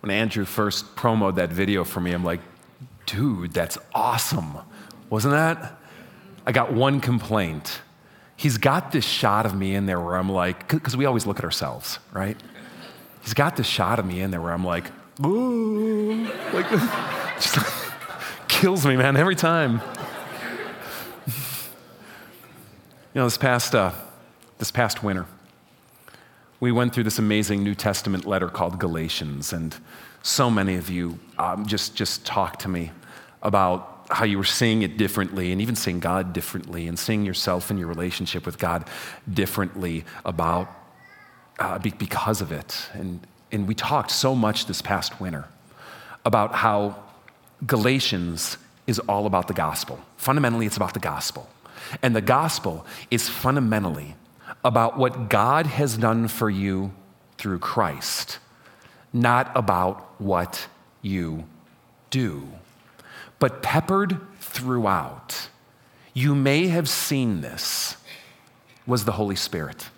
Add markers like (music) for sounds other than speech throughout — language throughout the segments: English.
When Andrew first promoted that video for me, I'm like, dude, that's awesome. Wasn't that? I got one complaint. He's got this shot of me in there where I'm like, because we always look at ourselves, right? He's got this shot of me in there where I'm like, ooh, like, (laughs) just kills me, man, every time. you know, this past, uh, this past winter, we went through this amazing New Testament letter called Galatians, and so many of you um, just, just talked to me about how you were seeing it differently and even seeing God differently and seeing yourself and your relationship with God differently about uh, because of it. And, and we talked so much this past winter about how Galatians is all about the gospel. Fundamentally, it's about the gospel. And the gospel is fundamentally about what God has done for you through Christ, not about what you do. But peppered throughout, you may have seen this, was the Holy Spirit.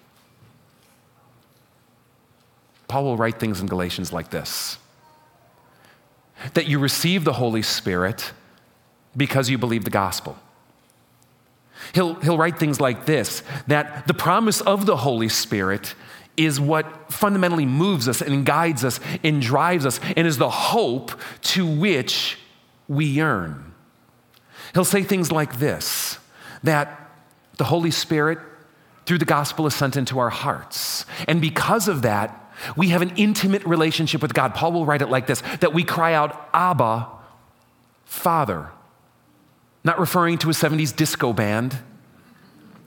Paul will write things in Galatians like this that you receive the Holy Spirit because you believe the gospel. He'll, he'll write things like this that the promise of the Holy Spirit is what fundamentally moves us and guides us and drives us and is the hope to which we yearn. He'll say things like this that the Holy Spirit, through the gospel, is sent into our hearts. And because of that, we have an intimate relationship with God. Paul will write it like this that we cry out, Abba, Father not referring to a 70s disco band,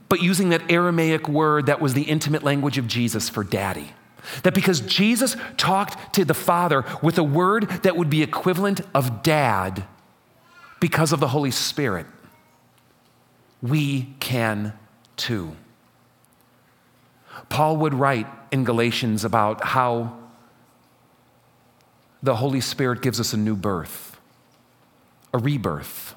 but using that Aramaic word that was the intimate language of Jesus for daddy. That because Jesus talked to the Father with a word that would be equivalent of dad because of the Holy Spirit, we can too. Paul would write in Galatians about how the Holy Spirit gives us a new birth, a rebirth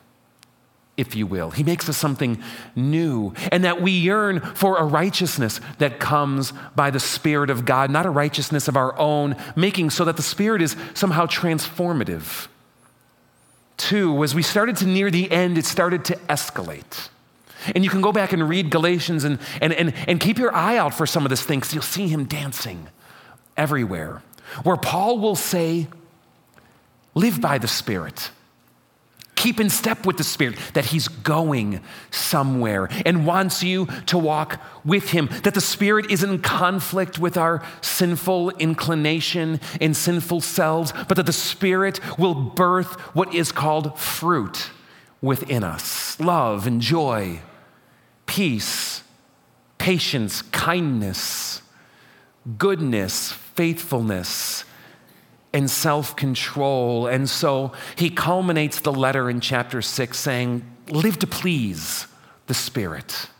if you will. He makes us something new, and that we yearn for a righteousness that comes by the Spirit of God, not a righteousness of our own making, so that the Spirit is somehow transformative. Two, as we started to near the end, it started to escalate. And you can go back and read Galatians and, and, and, and keep your eye out for some of this thing, because you'll see him dancing everywhere. Where Paul will say, Live by the Spirit keep in step with the Spirit, that He's going somewhere and wants you to walk with Him, that the Spirit is in conflict with our sinful inclination and sinful selves, but that the Spirit will birth what is called fruit within us. Love and joy, peace, patience, kindness, goodness, faithfulness and self control. And so he culminates the letter in chapter six saying, Live to please the Spirit.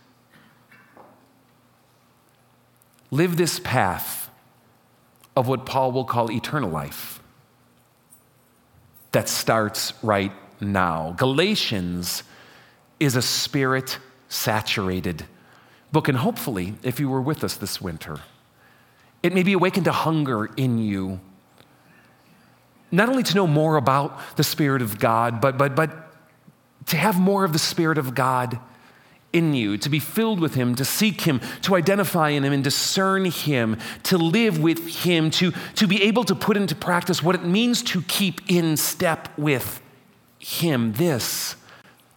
Live this path of what Paul will call eternal life that starts right now. Galatians is a spirit saturated book, and hopefully, if you were with us this winter, it may be awakened a hunger in you not only to know more about the Spirit of God, but, but, but to have more of the Spirit of God in you, to be filled with Him, to seek Him, to identify in Him and discern Him, to live with Him, to, to be able to put into practice what it means to keep in step with Him. This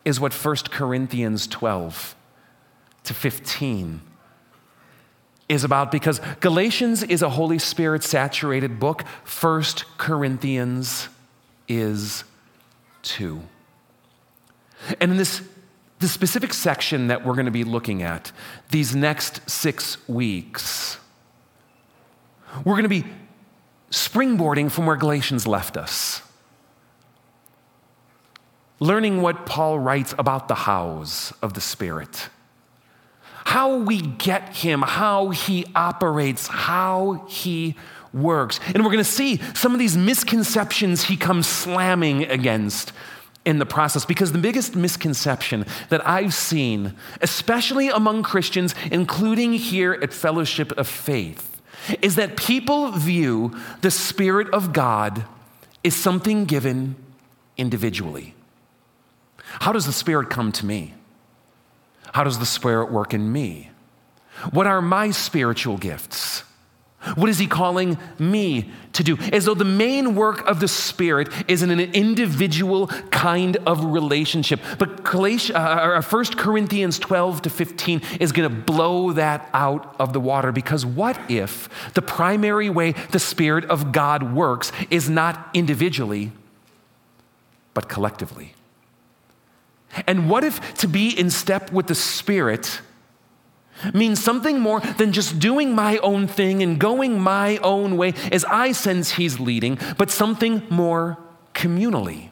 is what 1 Corinthians 12 to 15 is about because Galatians is a Holy Spirit saturated book, First Corinthians is too. And in this, this specific section that we're going to be looking at these next six weeks, we're going to be springboarding from where Galatians left us. Learning what Paul writes about the hows of the Spirit how we get him, how he operates, how he works. And we're going to see some of these misconceptions he comes slamming against in the process because the biggest misconception that I've seen, especially among Christians, including here at Fellowship of Faith, is that people view the Spirit of God as something given individually. How does the Spirit come to me? How does the Spirit work in me? What are my spiritual gifts? What is he calling me to do? As though the main work of the Spirit is in an individual kind of relationship. But Galatians, uh, 1 Corinthians 12 to 15 is going to blow that out of the water because what if the primary way the Spirit of God works is not individually, but collectively? And what if to be in step with the Spirit means something more than just doing my own thing and going my own way as I sense He's leading, but something more communally?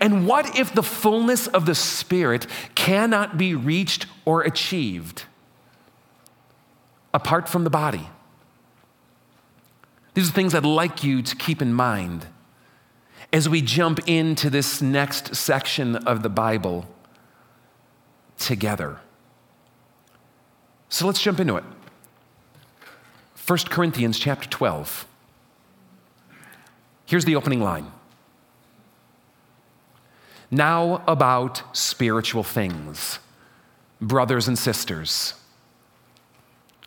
And what if the fullness of the Spirit cannot be reached or achieved apart from the body? These are things I'd like you to keep in mind as we jump into this next section of the Bible together. So let's jump into it. 1 Corinthians chapter 12. Here's the opening line. Now about spiritual things, brothers and sisters.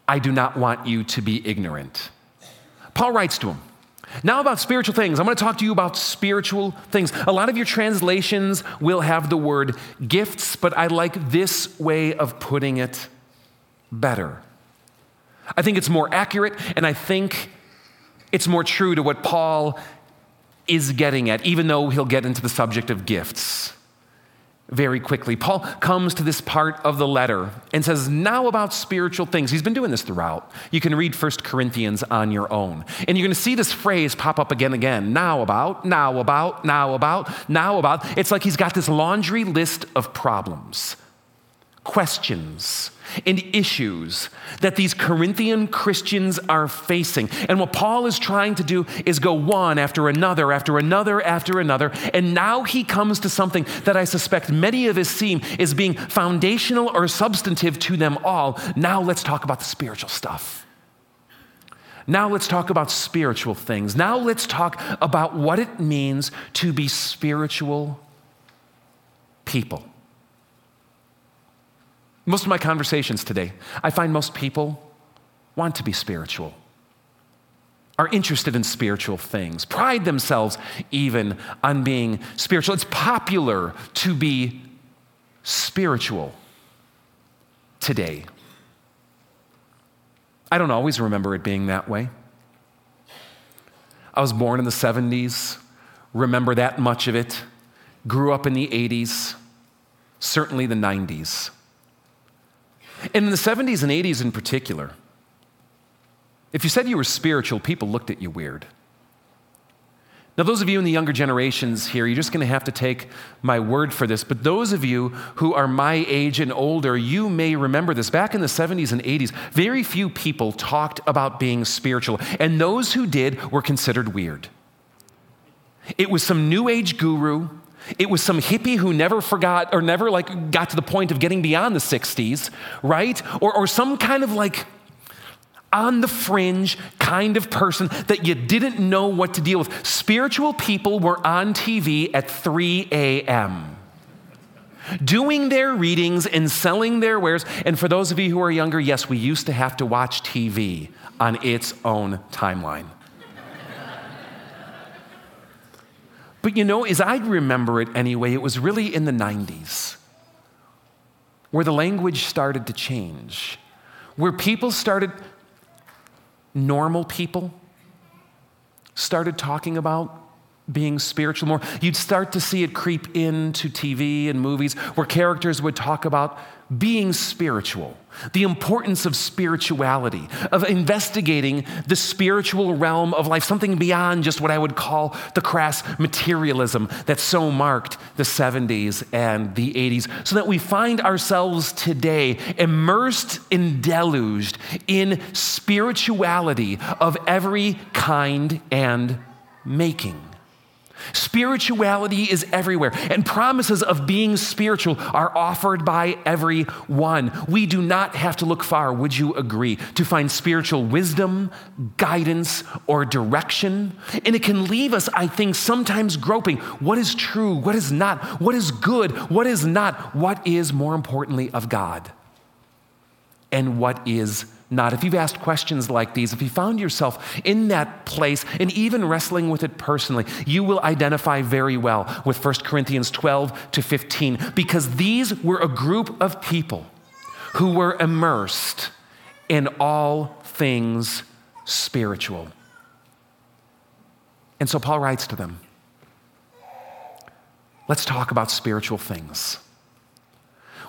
I do not want you to be ignorant. Paul writes to him, now, about spiritual things. I'm going to talk to you about spiritual things. A lot of your translations will have the word gifts, but I like this way of putting it better. I think it's more accurate, and I think it's more true to what Paul is getting at, even though he'll get into the subject of gifts very quickly. Paul comes to this part of the letter and says, Now about spiritual things. He's been doing this throughout. You can read 1 Corinthians on your own. And you're going to see this phrase pop up again and again. Now about, now about, now about, now about. It's like he's got this laundry list of problems questions and issues that these Corinthian Christians are facing. And what Paul is trying to do is go one after another, after another, after another. And now he comes to something that I suspect many of us see as being foundational or substantive to them all. Now let's talk about the spiritual stuff. Now let's talk about spiritual things. Now let's talk about what it means to be spiritual people. Most of my conversations today, I find most people want to be spiritual, are interested in spiritual things, pride themselves even on being spiritual. It's popular to be spiritual today. I don't always remember it being that way. I was born in the 70s, remember that much of it, grew up in the 80s, certainly the 90s. And in the 70s and 80s in particular, if you said you were spiritual, people looked at you weird. Now, those of you in the younger generations here, you're just going to have to take my word for this. But those of you who are my age and older, you may remember this. Back in the 70s and 80s, very few people talked about being spiritual. And those who did were considered weird. It was some new age guru it was some hippie who never forgot or never like got to the point of getting beyond the 60s, right? Or, or some kind of like on the fringe kind of person that you didn't know what to deal with. Spiritual people were on TV at 3 a.m. Doing their readings and selling their wares. And for those of you who are younger, yes, we used to have to watch TV on its own timeline. But you know, as I remember it anyway, it was really in the 90s where the language started to change, where people started, normal people started talking about being spiritual more. You'd start to see it creep into TV and movies where characters would talk about being spiritual, the importance of spirituality, of investigating the spiritual realm of life, something beyond just what I would call the crass materialism that so marked the 70s and the 80s, so that we find ourselves today immersed and deluged in spirituality of every kind and making. Spirituality is everywhere, and promises of being spiritual are offered by everyone. We do not have to look far, would you agree, to find spiritual wisdom, guidance, or direction? And it can leave us, I think, sometimes groping. What is true, what is not, what is good, what is not, what is more importantly of God, and what is not. If you've asked questions like these, if you found yourself in that place and even wrestling with it personally, you will identify very well with 1 Corinthians 12 to 15 because these were a group of people who were immersed in all things spiritual. And so Paul writes to them let's talk about spiritual things.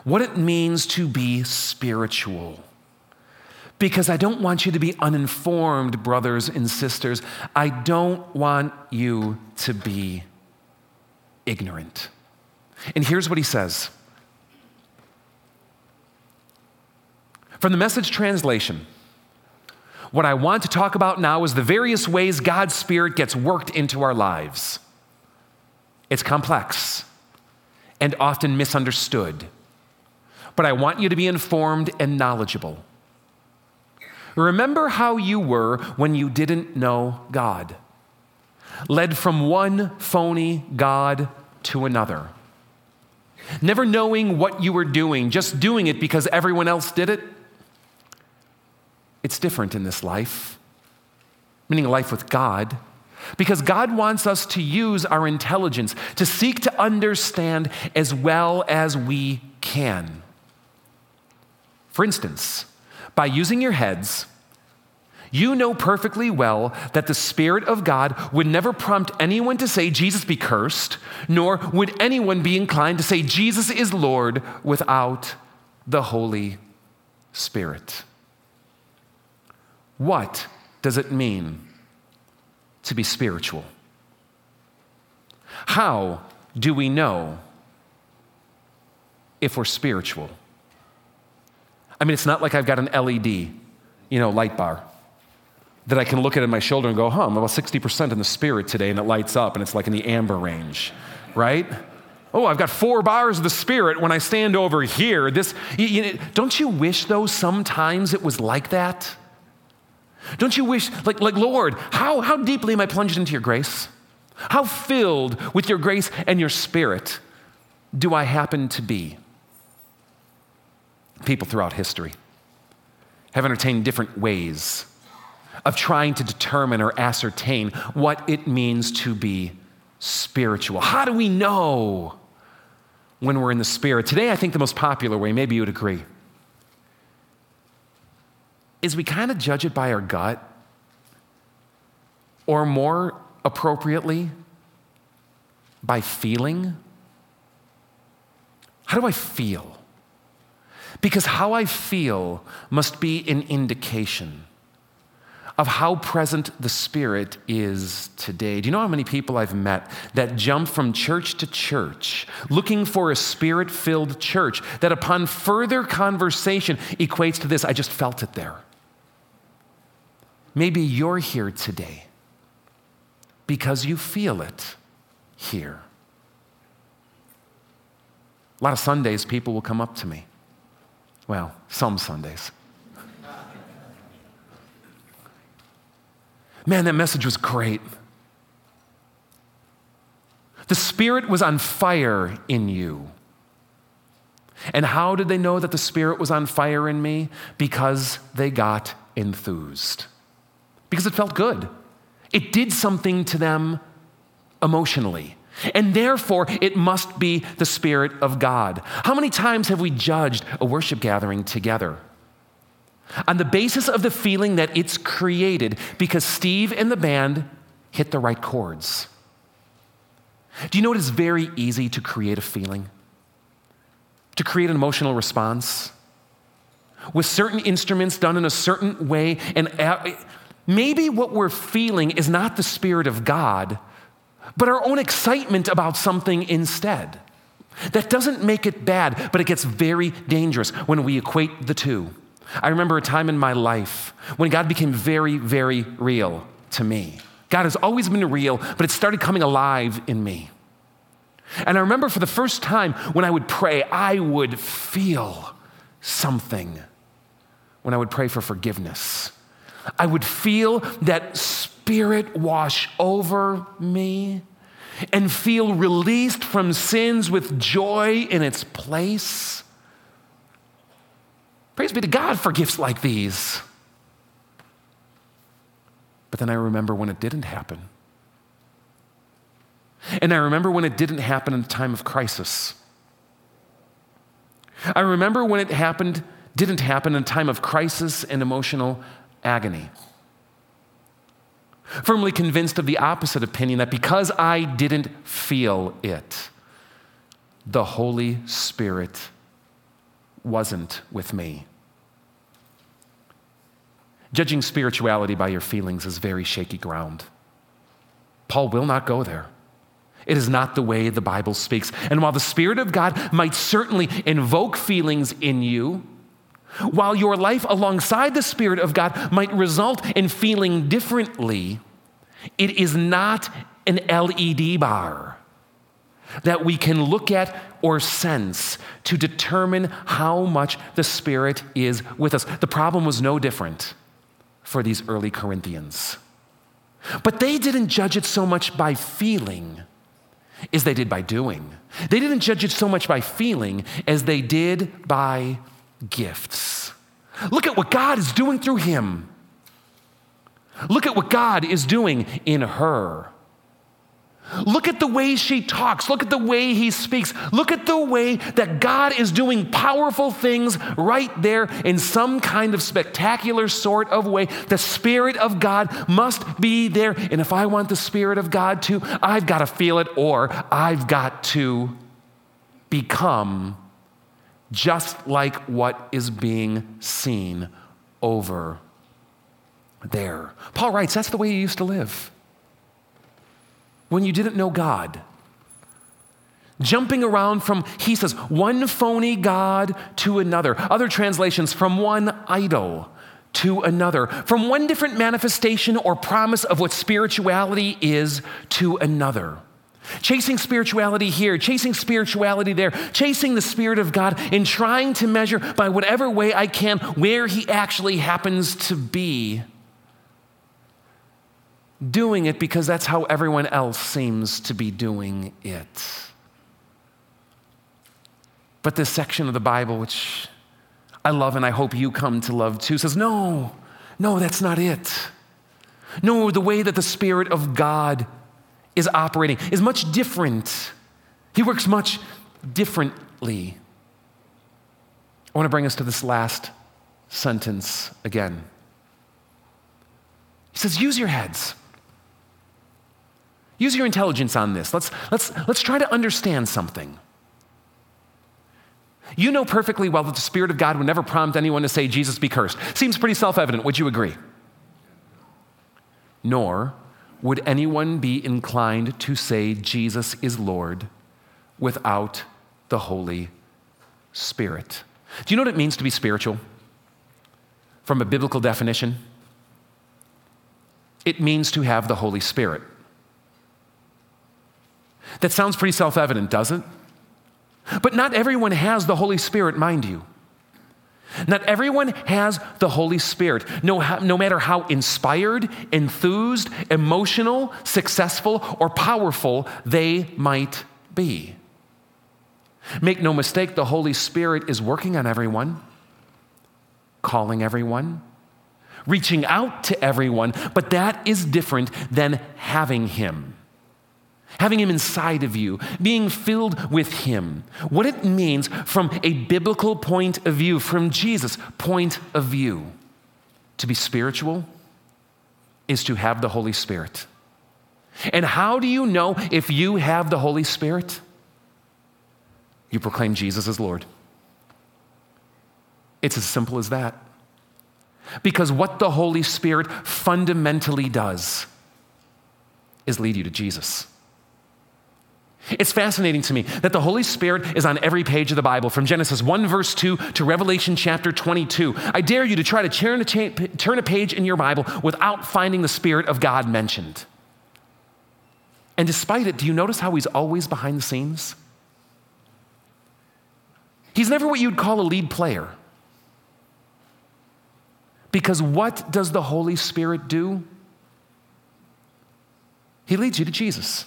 What it means to be spiritual because I don't want you to be uninformed, brothers and sisters. I don't want you to be ignorant. And here's what he says From the message translation, what I want to talk about now is the various ways God's Spirit gets worked into our lives. It's complex and often misunderstood, but I want you to be informed and knowledgeable. Remember how you were when you didn't know God, led from one phony God to another, never knowing what you were doing, just doing it because everyone else did it. It's different in this life, meaning a life with God. Because God wants us to use our intelligence to seek to understand as well as we can. For instance, by using your heads, you know perfectly well that the Spirit of God would never prompt anyone to say, Jesus be cursed, nor would anyone be inclined to say, Jesus is Lord, without the Holy Spirit. What does it mean to be spiritual? How do we know if we're spiritual? I mean, it's not like I've got an LED, you know, light bar that I can look at in my shoulder and go, huh, I'm about 60% in the spirit today, and it lights up and it's like in the amber range, right? Oh, I've got four bars of the Spirit when I stand over here. This, you, you, don't you wish, though, sometimes it was like that? Don't you wish, like, like Lord, how, how deeply am I plunged into your grace? How filled with your grace and your Spirit do I happen to be? People throughout history have entertained different ways of trying to determine or ascertain what it means to be spiritual. How do we know when we're in the Spirit? Today, I think the most popular way, maybe you would agree, is we kind of judge it by our gut, or more appropriately, by feeling. How do I feel? Because how I feel must be an indication of how present the Spirit is today. Do you know how many people I've met that jump from church to church looking for a Spirit filled church that upon further conversation equates to this I just felt it there? Maybe you're here today because you feel it here. A lot of Sundays, people will come up to me. Well, some Sundays. Man, that message was great. The Spirit was on fire in you. And how did they know that the Spirit was on fire in me? Because they got enthused. Because it felt good. It did something to them emotionally. And therefore, it must be the Spirit of God. How many times have we judged a worship gathering together? on the basis of the feeling that it's created because Steve and the band hit the right chords. Do you know it is very easy to create a feeling? To create an emotional response? With certain instruments done in a certain way, and maybe what we're feeling is not the Spirit of God, but our own excitement about something instead. That doesn't make it bad, but it gets very dangerous when we equate the two. I remember a time in my life when God became very, very real to me. God has always been real, but it started coming alive in me. And I remember for the first time when I would pray, I would feel something when I would pray for forgiveness. I would feel that spirit wash over me and feel released from sins with joy in its place. Praise be to God for gifts like these. But then I remember when it didn't happen. And I remember when it didn't happen in a time of crisis. I remember when it happened, didn't happen in a time of crisis and emotional agony. Firmly convinced of the opposite opinion that because I didn't feel it, the Holy Spirit wasn't with me. Judging spirituality by your feelings is very shaky ground. Paul will not go there. It is not the way the Bible speaks. And while the Spirit of God might certainly invoke feelings in you, while your life alongside the Spirit of God might result in feeling differently, it is not an LED bar that we can look at or sense to determine how much the Spirit is with us. The problem was no different for these early Corinthians. But they didn't judge it so much by feeling as they did by doing. They didn't judge it so much by feeling as they did by gifts. Look at what God is doing through him. Look at what God is doing in her. Look at the way she talks. Look at the way he speaks. Look at the way that God is doing powerful things right there in some kind of spectacular sort of way. The Spirit of God must be there. And if I want the Spirit of God to, I've got to feel it or I've got to become just like what is being seen over there. Paul writes, that's the way you used to live when you didn't know God. Jumping around from, he says, one phony God to another. Other translations, from one idol to another. From one different manifestation or promise of what spirituality is to another. Chasing spirituality here, chasing spirituality there, chasing the Spirit of God, and trying to measure by whatever way I can where He actually happens to be doing it because that's how everyone else seems to be doing it. But this section of the Bible, which I love and I hope you come to love too, says, no, no, that's not it. No, the way that the Spirit of God is operating is much different. He works much differently. I want to bring us to this last sentence again. He says, use your heads. Use your intelligence on this. Let's, let's, let's try to understand something. You know perfectly well that the Spirit of God would never prompt anyone to say, Jesus be cursed. Seems pretty self evident. Would you agree? Nor would anyone be inclined to say, Jesus is Lord, without the Holy Spirit. Do you know what it means to be spiritual? From a biblical definition, it means to have the Holy Spirit. That sounds pretty self evident, doesn't it? But not everyone has the Holy Spirit, mind you. Not everyone has the Holy Spirit, no, no matter how inspired, enthused, emotional, successful, or powerful they might be. Make no mistake, the Holy Spirit is working on everyone, calling everyone, reaching out to everyone, but that is different than having Him having Him inside of you, being filled with Him. What it means from a biblical point of view, from Jesus' point of view, to be spiritual is to have the Holy Spirit. And how do you know if you have the Holy Spirit? You proclaim Jesus as Lord. It's as simple as that. Because what the Holy Spirit fundamentally does is lead you to Jesus. It's fascinating to me that the Holy Spirit is on every page of the Bible, from Genesis 1, verse 2 to Revelation chapter 22. I dare you to try to turn a, turn a page in your Bible without finding the Spirit of God mentioned. And despite it, do you notice how he's always behind the scenes? He's never what you'd call a lead player. Because what does the Holy Spirit do? He leads you to Jesus.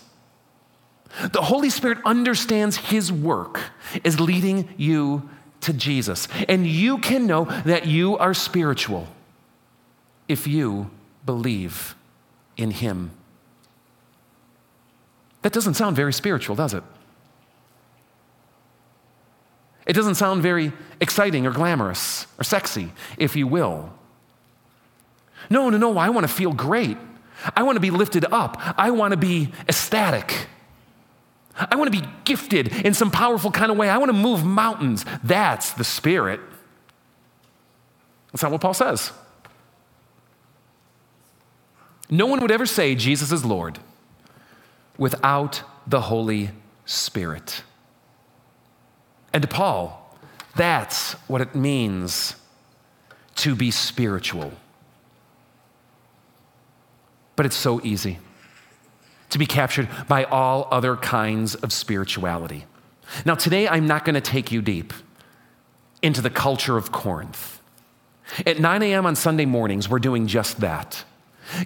The Holy Spirit understands His work is leading you to Jesus. And you can know that you are spiritual if you believe in Him. That doesn't sound very spiritual, does it? It doesn't sound very exciting or glamorous or sexy, if you will. No, no, no, I want to feel great. I want to be lifted up. I want to be ecstatic. I want to be gifted in some powerful kind of way. I want to move mountains. That's the Spirit. That's not what Paul says. No one would ever say Jesus is Lord without the Holy Spirit. And to Paul, that's what it means to be spiritual. But it's so easy to be captured by all other kinds of spirituality. Now, today I'm not going to take you deep into the culture of Corinth. At 9 a.m. on Sunday mornings, we're doing just that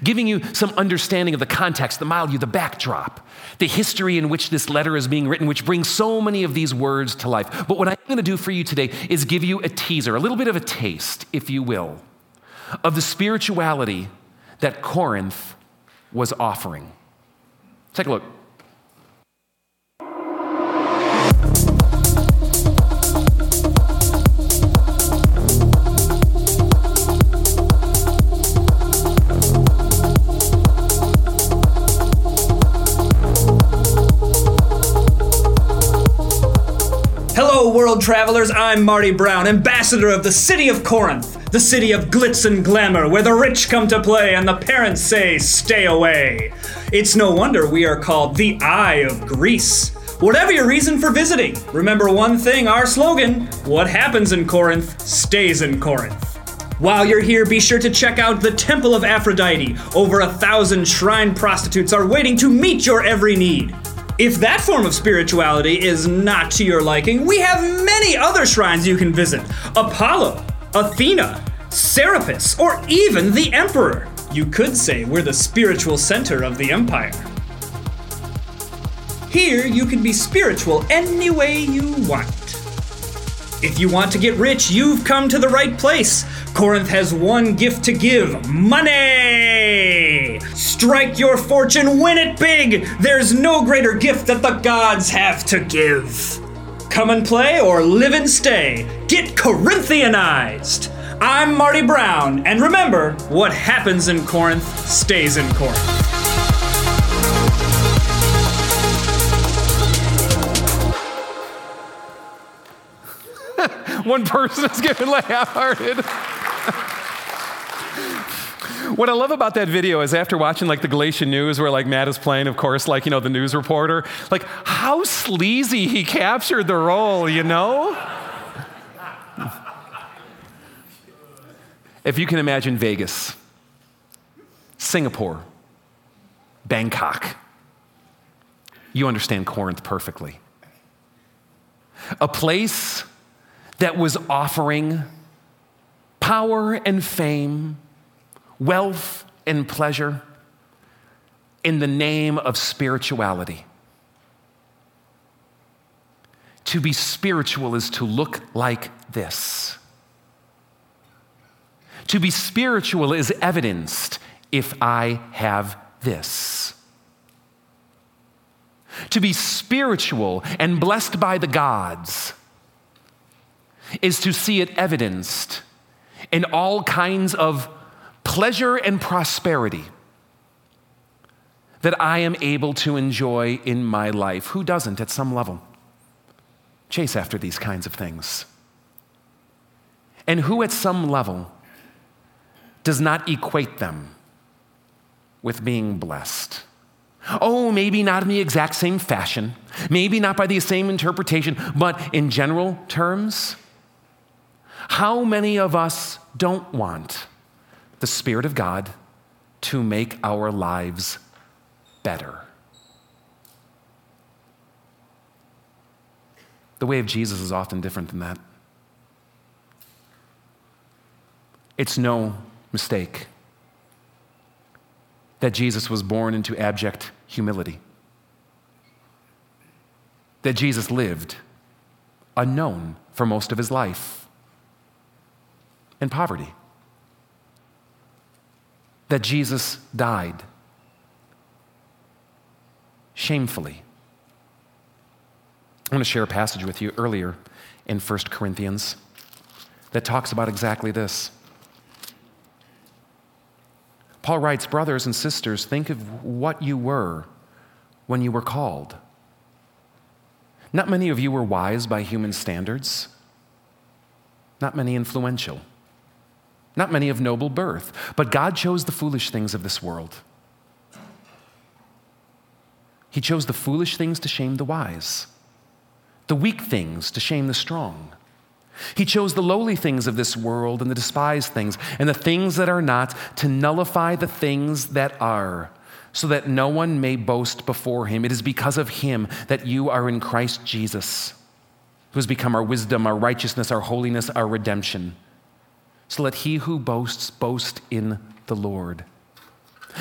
giving you some understanding of the context, the milieu, the backdrop, the history in which this letter is being written, which brings so many of these words to life. But what I'm going to do for you today is give you a teaser, a little bit of a taste, if you will, of the spirituality that Corinth was offering. Take a look. Hello world travelers, I'm Marty Brown, ambassador of the city of Corinth, the city of glitz and glamour, where the rich come to play and the parents say, stay away. It's no wonder we are called the Eye of Greece. Whatever your reason for visiting, remember one thing our slogan what happens in Corinth stays in Corinth. While you're here, be sure to check out the Temple of Aphrodite. Over a thousand shrine prostitutes are waiting to meet your every need. If that form of spirituality is not to your liking, we have many other shrines you can visit Apollo, Athena, Serapis, or even the Emperor. You could say we're the spiritual center of the empire. Here, you can be spiritual any way you want. If you want to get rich, you've come to the right place. Corinth has one gift to give money! Strike your fortune, win it big! There's no greater gift that the gods have to give. Come and play or live and stay. Get Corinthianized! I'm Marty Brown, and remember what happens in Corinth stays in Corinth. (laughs) One person is getting half-hearted. what I love about that video is after watching like the Galatian news where like Matt is playing, of course, like, you know, the news reporter, like how sleazy he captured the role, you know? If you can imagine Vegas, Singapore, Bangkok, you understand Corinth perfectly. A place that was offering power and fame, wealth and pleasure in the name of spirituality. To be spiritual is to look like this. To be spiritual is evidenced if I have this. To be spiritual and blessed by the gods is to see it evidenced in all kinds of pleasure and prosperity that I am able to enjoy in my life. Who doesn't at some level? Chase after these kinds of things. And who at some level does not equate them with being blessed. Oh, maybe not in the exact same fashion, maybe not by the same interpretation, but in general terms, how many of us don't want the Spirit of God to make our lives better? The way of Jesus is often different than that. It's no mistake that Jesus was born into abject humility, that Jesus lived unknown for most of his life in poverty, that Jesus died shamefully. I want to share a passage with you earlier in 1 Corinthians that talks about exactly this. Paul writes, Brothers and sisters, think of what you were when you were called. Not many of you were wise by human standards, not many influential, not many of noble birth, but God chose the foolish things of this world. He chose the foolish things to shame the wise, the weak things to shame the strong. He chose the lowly things of this world and the despised things and the things that are not to nullify the things that are, so that no one may boast before him. It is because of him that you are in Christ Jesus, who has become our wisdom, our righteousness, our holiness, our redemption. So let he who boasts boast in the Lord.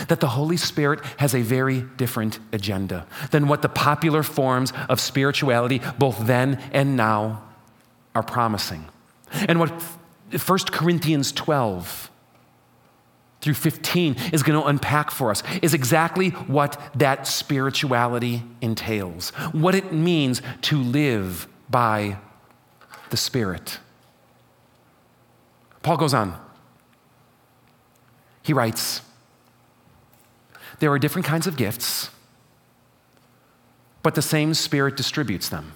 That the Holy Spirit has a very different agenda than what the popular forms of spirituality, both then and now, are promising. And what 1 Corinthians 12 through 15 is going to unpack for us is exactly what that spirituality entails, what it means to live by the Spirit. Paul goes on. He writes, There are different kinds of gifts, but the same Spirit distributes them.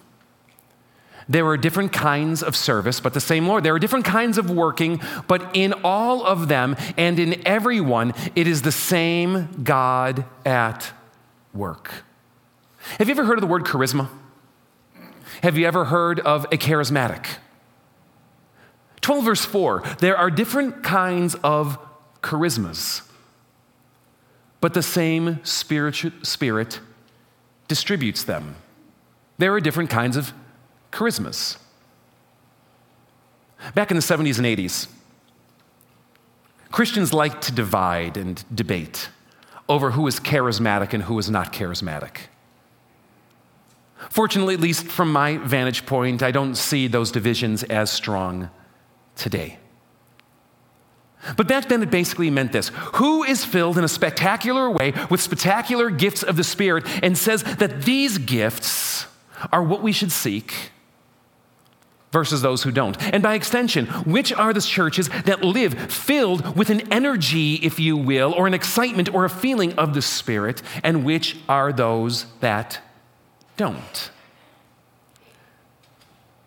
There are different kinds of service, but the same Lord. There are different kinds of working, but in all of them and in everyone, it is the same God at work. Have you ever heard of the word charisma? Have you ever heard of a charismatic? 12 verse 4 there are different kinds of charismas, but the same spirit, spirit distributes them. There are different kinds of charismas. Back in the 70s and 80s, Christians liked to divide and debate over who is charismatic and who is not charismatic. Fortunately, at least from my vantage point, I don't see those divisions as strong today. But back then, it basically meant this Who is filled in a spectacular way with spectacular gifts of the Spirit and says that these gifts are what we should seek versus those who don't. And by extension, which are the churches that live filled with an energy, if you will, or an excitement or a feeling of the Spirit, and which are those that don't?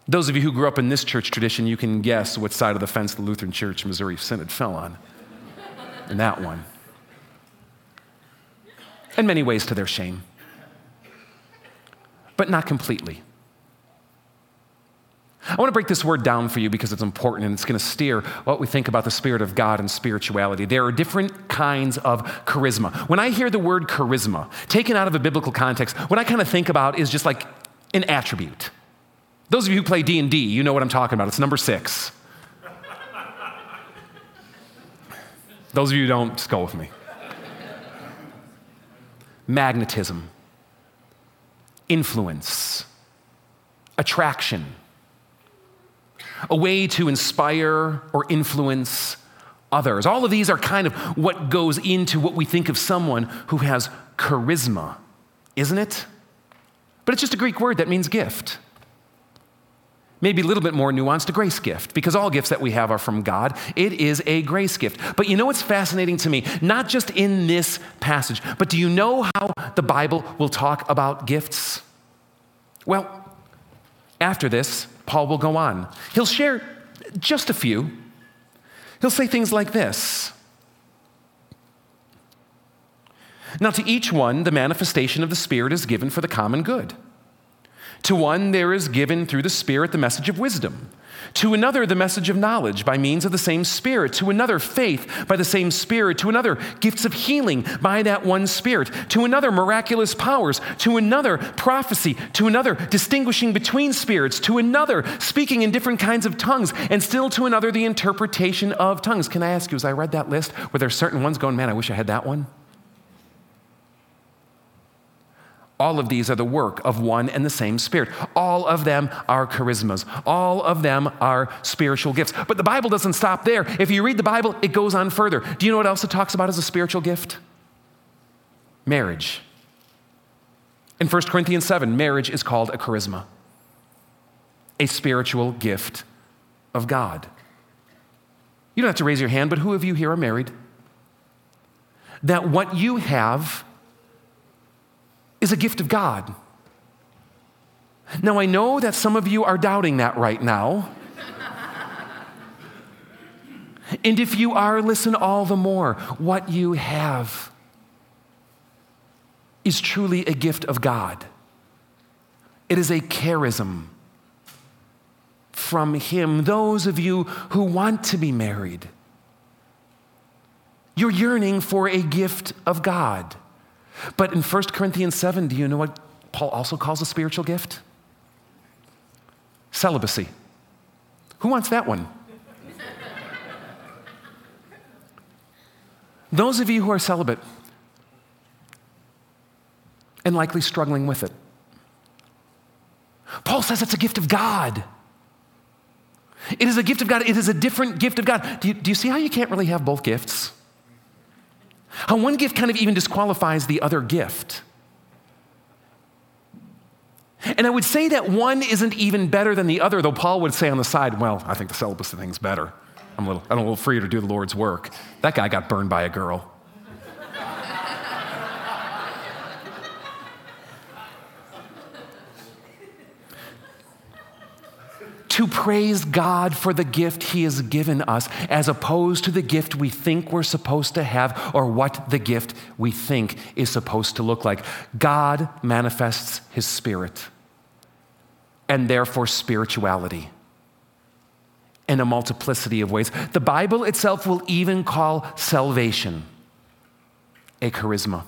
Those of you who grew up in this church tradition, you can guess what side of the fence the Lutheran Church Missouri Synod fell on. And that one. In many ways to their shame, but not completely. I want to break this word down for you because it's important and it's going to steer what we think about the Spirit of God and spirituality. There are different kinds of charisma. When I hear the word charisma, taken out of a biblical context, what I kind of think about is just like an attribute. Those of you who play D&D, you know what I'm talking about. It's number six. Those of you who don't, just go with me. Magnetism, influence, attraction, a way to inspire or influence others. All of these are kind of what goes into what we think of someone who has charisma, isn't it? But it's just a Greek word that means gift. Maybe a little bit more nuanced, a grace gift, because all gifts that we have are from God. It is a grace gift. But you know what's fascinating to me? Not just in this passage, but do you know how the Bible will talk about gifts? Well, after this, Paul will go on. He'll share just a few. He'll say things like this Now, to each one, the manifestation of the Spirit is given for the common good. To one, there is given through the Spirit the message of wisdom. To another, the message of knowledge by means of the same Spirit. To another, faith by the same Spirit. To another, gifts of healing by that one Spirit. To another, miraculous powers. To another, prophecy. To another, distinguishing between spirits. To another, speaking in different kinds of tongues. And still to another, the interpretation of tongues. Can I ask you, as I read that list, were there certain ones going, man, I wish I had that one? All of these are the work of one and the same Spirit. All of them are charismas. All of them are spiritual gifts. But the Bible doesn't stop there. If you read the Bible, it goes on further. Do you know what else it talks about as a spiritual gift? Marriage. In 1 Corinthians 7, marriage is called a charisma, a spiritual gift of God. You don't have to raise your hand, but who of you here are married? That what you have is a gift of God. Now, I know that some of you are doubting that right now. and if you are, listen all the more. What you have is truly a gift of God, it is a charism from Him. Those of you who want to be married, you're yearning for a gift of God. But in 1 Corinthians 7, do you know what Paul also calls a spiritual gift? Celibacy. Who wants that one? Those of you who are celibate and likely struggling with it, Paul says it's a gift of God. It is a gift of God. It is a different gift of God. Do you, do you see how you can't really have both gifts? How one gift kind of even disqualifies the other gift. And I would say that one isn't even better than the other, though Paul would say on the side, well, I think the celibacy thing's better. I'm a little, I'm a little freer to do the Lord's work. That guy got burned by a girl. To praise God for the gift He has given us, as opposed to the gift we think we're supposed to have or what the gift we think is supposed to look like. God manifests His Spirit and therefore spirituality in a multiplicity of ways. The Bible itself will even call salvation a charisma,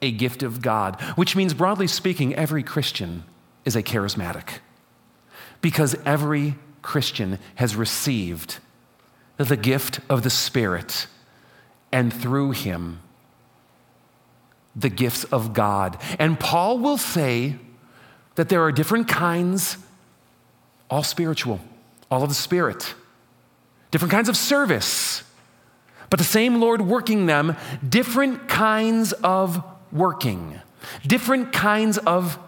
a gift of God, which means, broadly speaking, every Christian is a charismatic because every Christian has received the gift of the Spirit, and through him, the gifts of God. And Paul will say that there are different kinds, all spiritual, all of the Spirit, different kinds of service, but the same Lord working them, different kinds of working, different kinds of,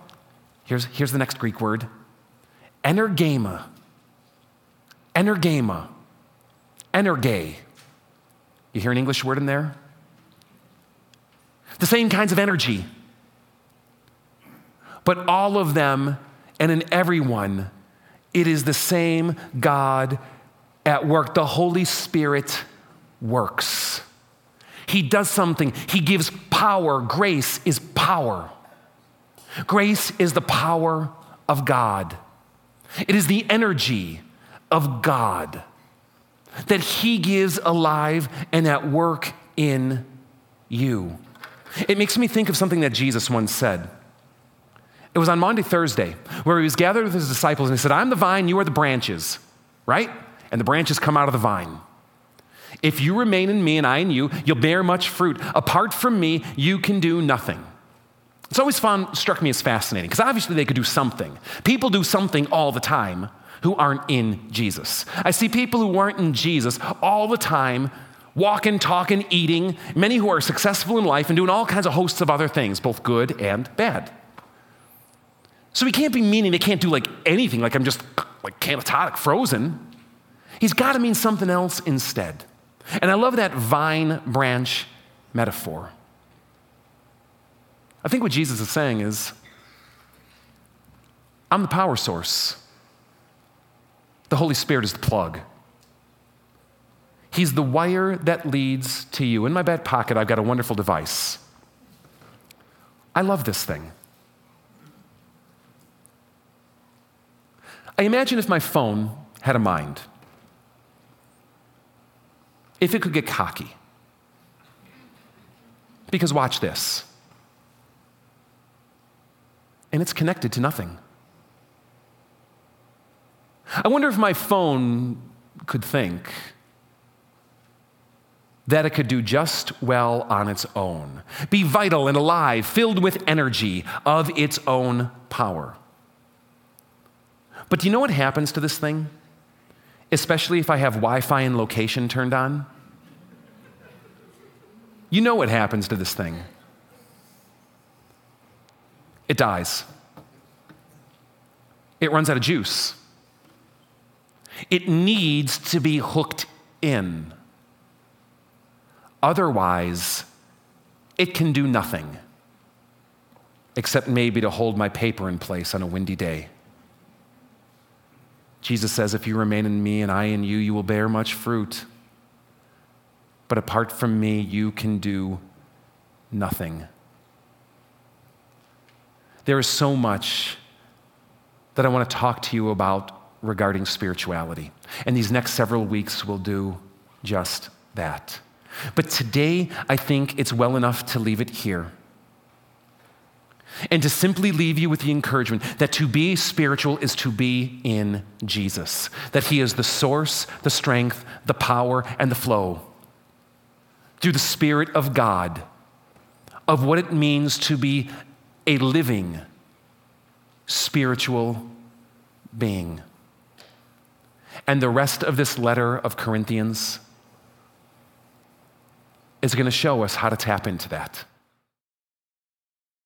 here's, here's the next Greek word energema, energema, energe. You hear an English word in there? The same kinds of energy. But all of them and in everyone, it is the same God at work. The Holy Spirit works. He does something, He gives power. Grace is power. Grace is the power of God. It is the energy of God that He gives alive and at work in you. It makes me think of something that Jesus once said. It was on Maundy, Thursday, where he was gathered with his disciples and he said, I'm the vine, you are the branches, right? And the branches come out of the vine. If you remain in me and I in you, you'll bear much fruit. Apart from me, you can do nothing. It's always fun, struck me as fascinating because obviously they could do something. People do something all the time who aren't in Jesus. I see people who aren't in Jesus all the time walking, talking, eating, many who are successful in life and doing all kinds of hosts of other things, both good and bad. So he can't be meaning they can't do like anything, like I'm just like catatonic, frozen. He's got to mean something else instead. And I love that vine branch metaphor. I think what Jesus is saying is I'm the power source, the Holy Spirit is the plug. He's the wire that leads to you. In my back pocket, I've got a wonderful device. I love this thing. I imagine if my phone had a mind, if it could get cocky. Because watch this. And it's connected to nothing. I wonder if my phone could think that it could do just well on its own, be vital and alive, filled with energy of its own power. But do you know what happens to this thing? Especially if I have Wi Fi and location turned on? You know what happens to this thing. It dies. It runs out of juice. It needs to be hooked in. Otherwise, it can do nothing except maybe to hold my paper in place on a windy day. Jesus says, If you remain in me and I in you, you will bear much fruit. But apart from me, you can do nothing. There is so much that I want to talk to you about regarding spirituality. And these next several weeks will do just that. But today, I think it's well enough to leave it here. And to simply leave you with the encouragement that to be spiritual is to be in Jesus, that He is the source, the strength, the power, and the flow through the Spirit of God of what it means to be a living spiritual being. And the rest of this letter of Corinthians is going to show us how to tap into that.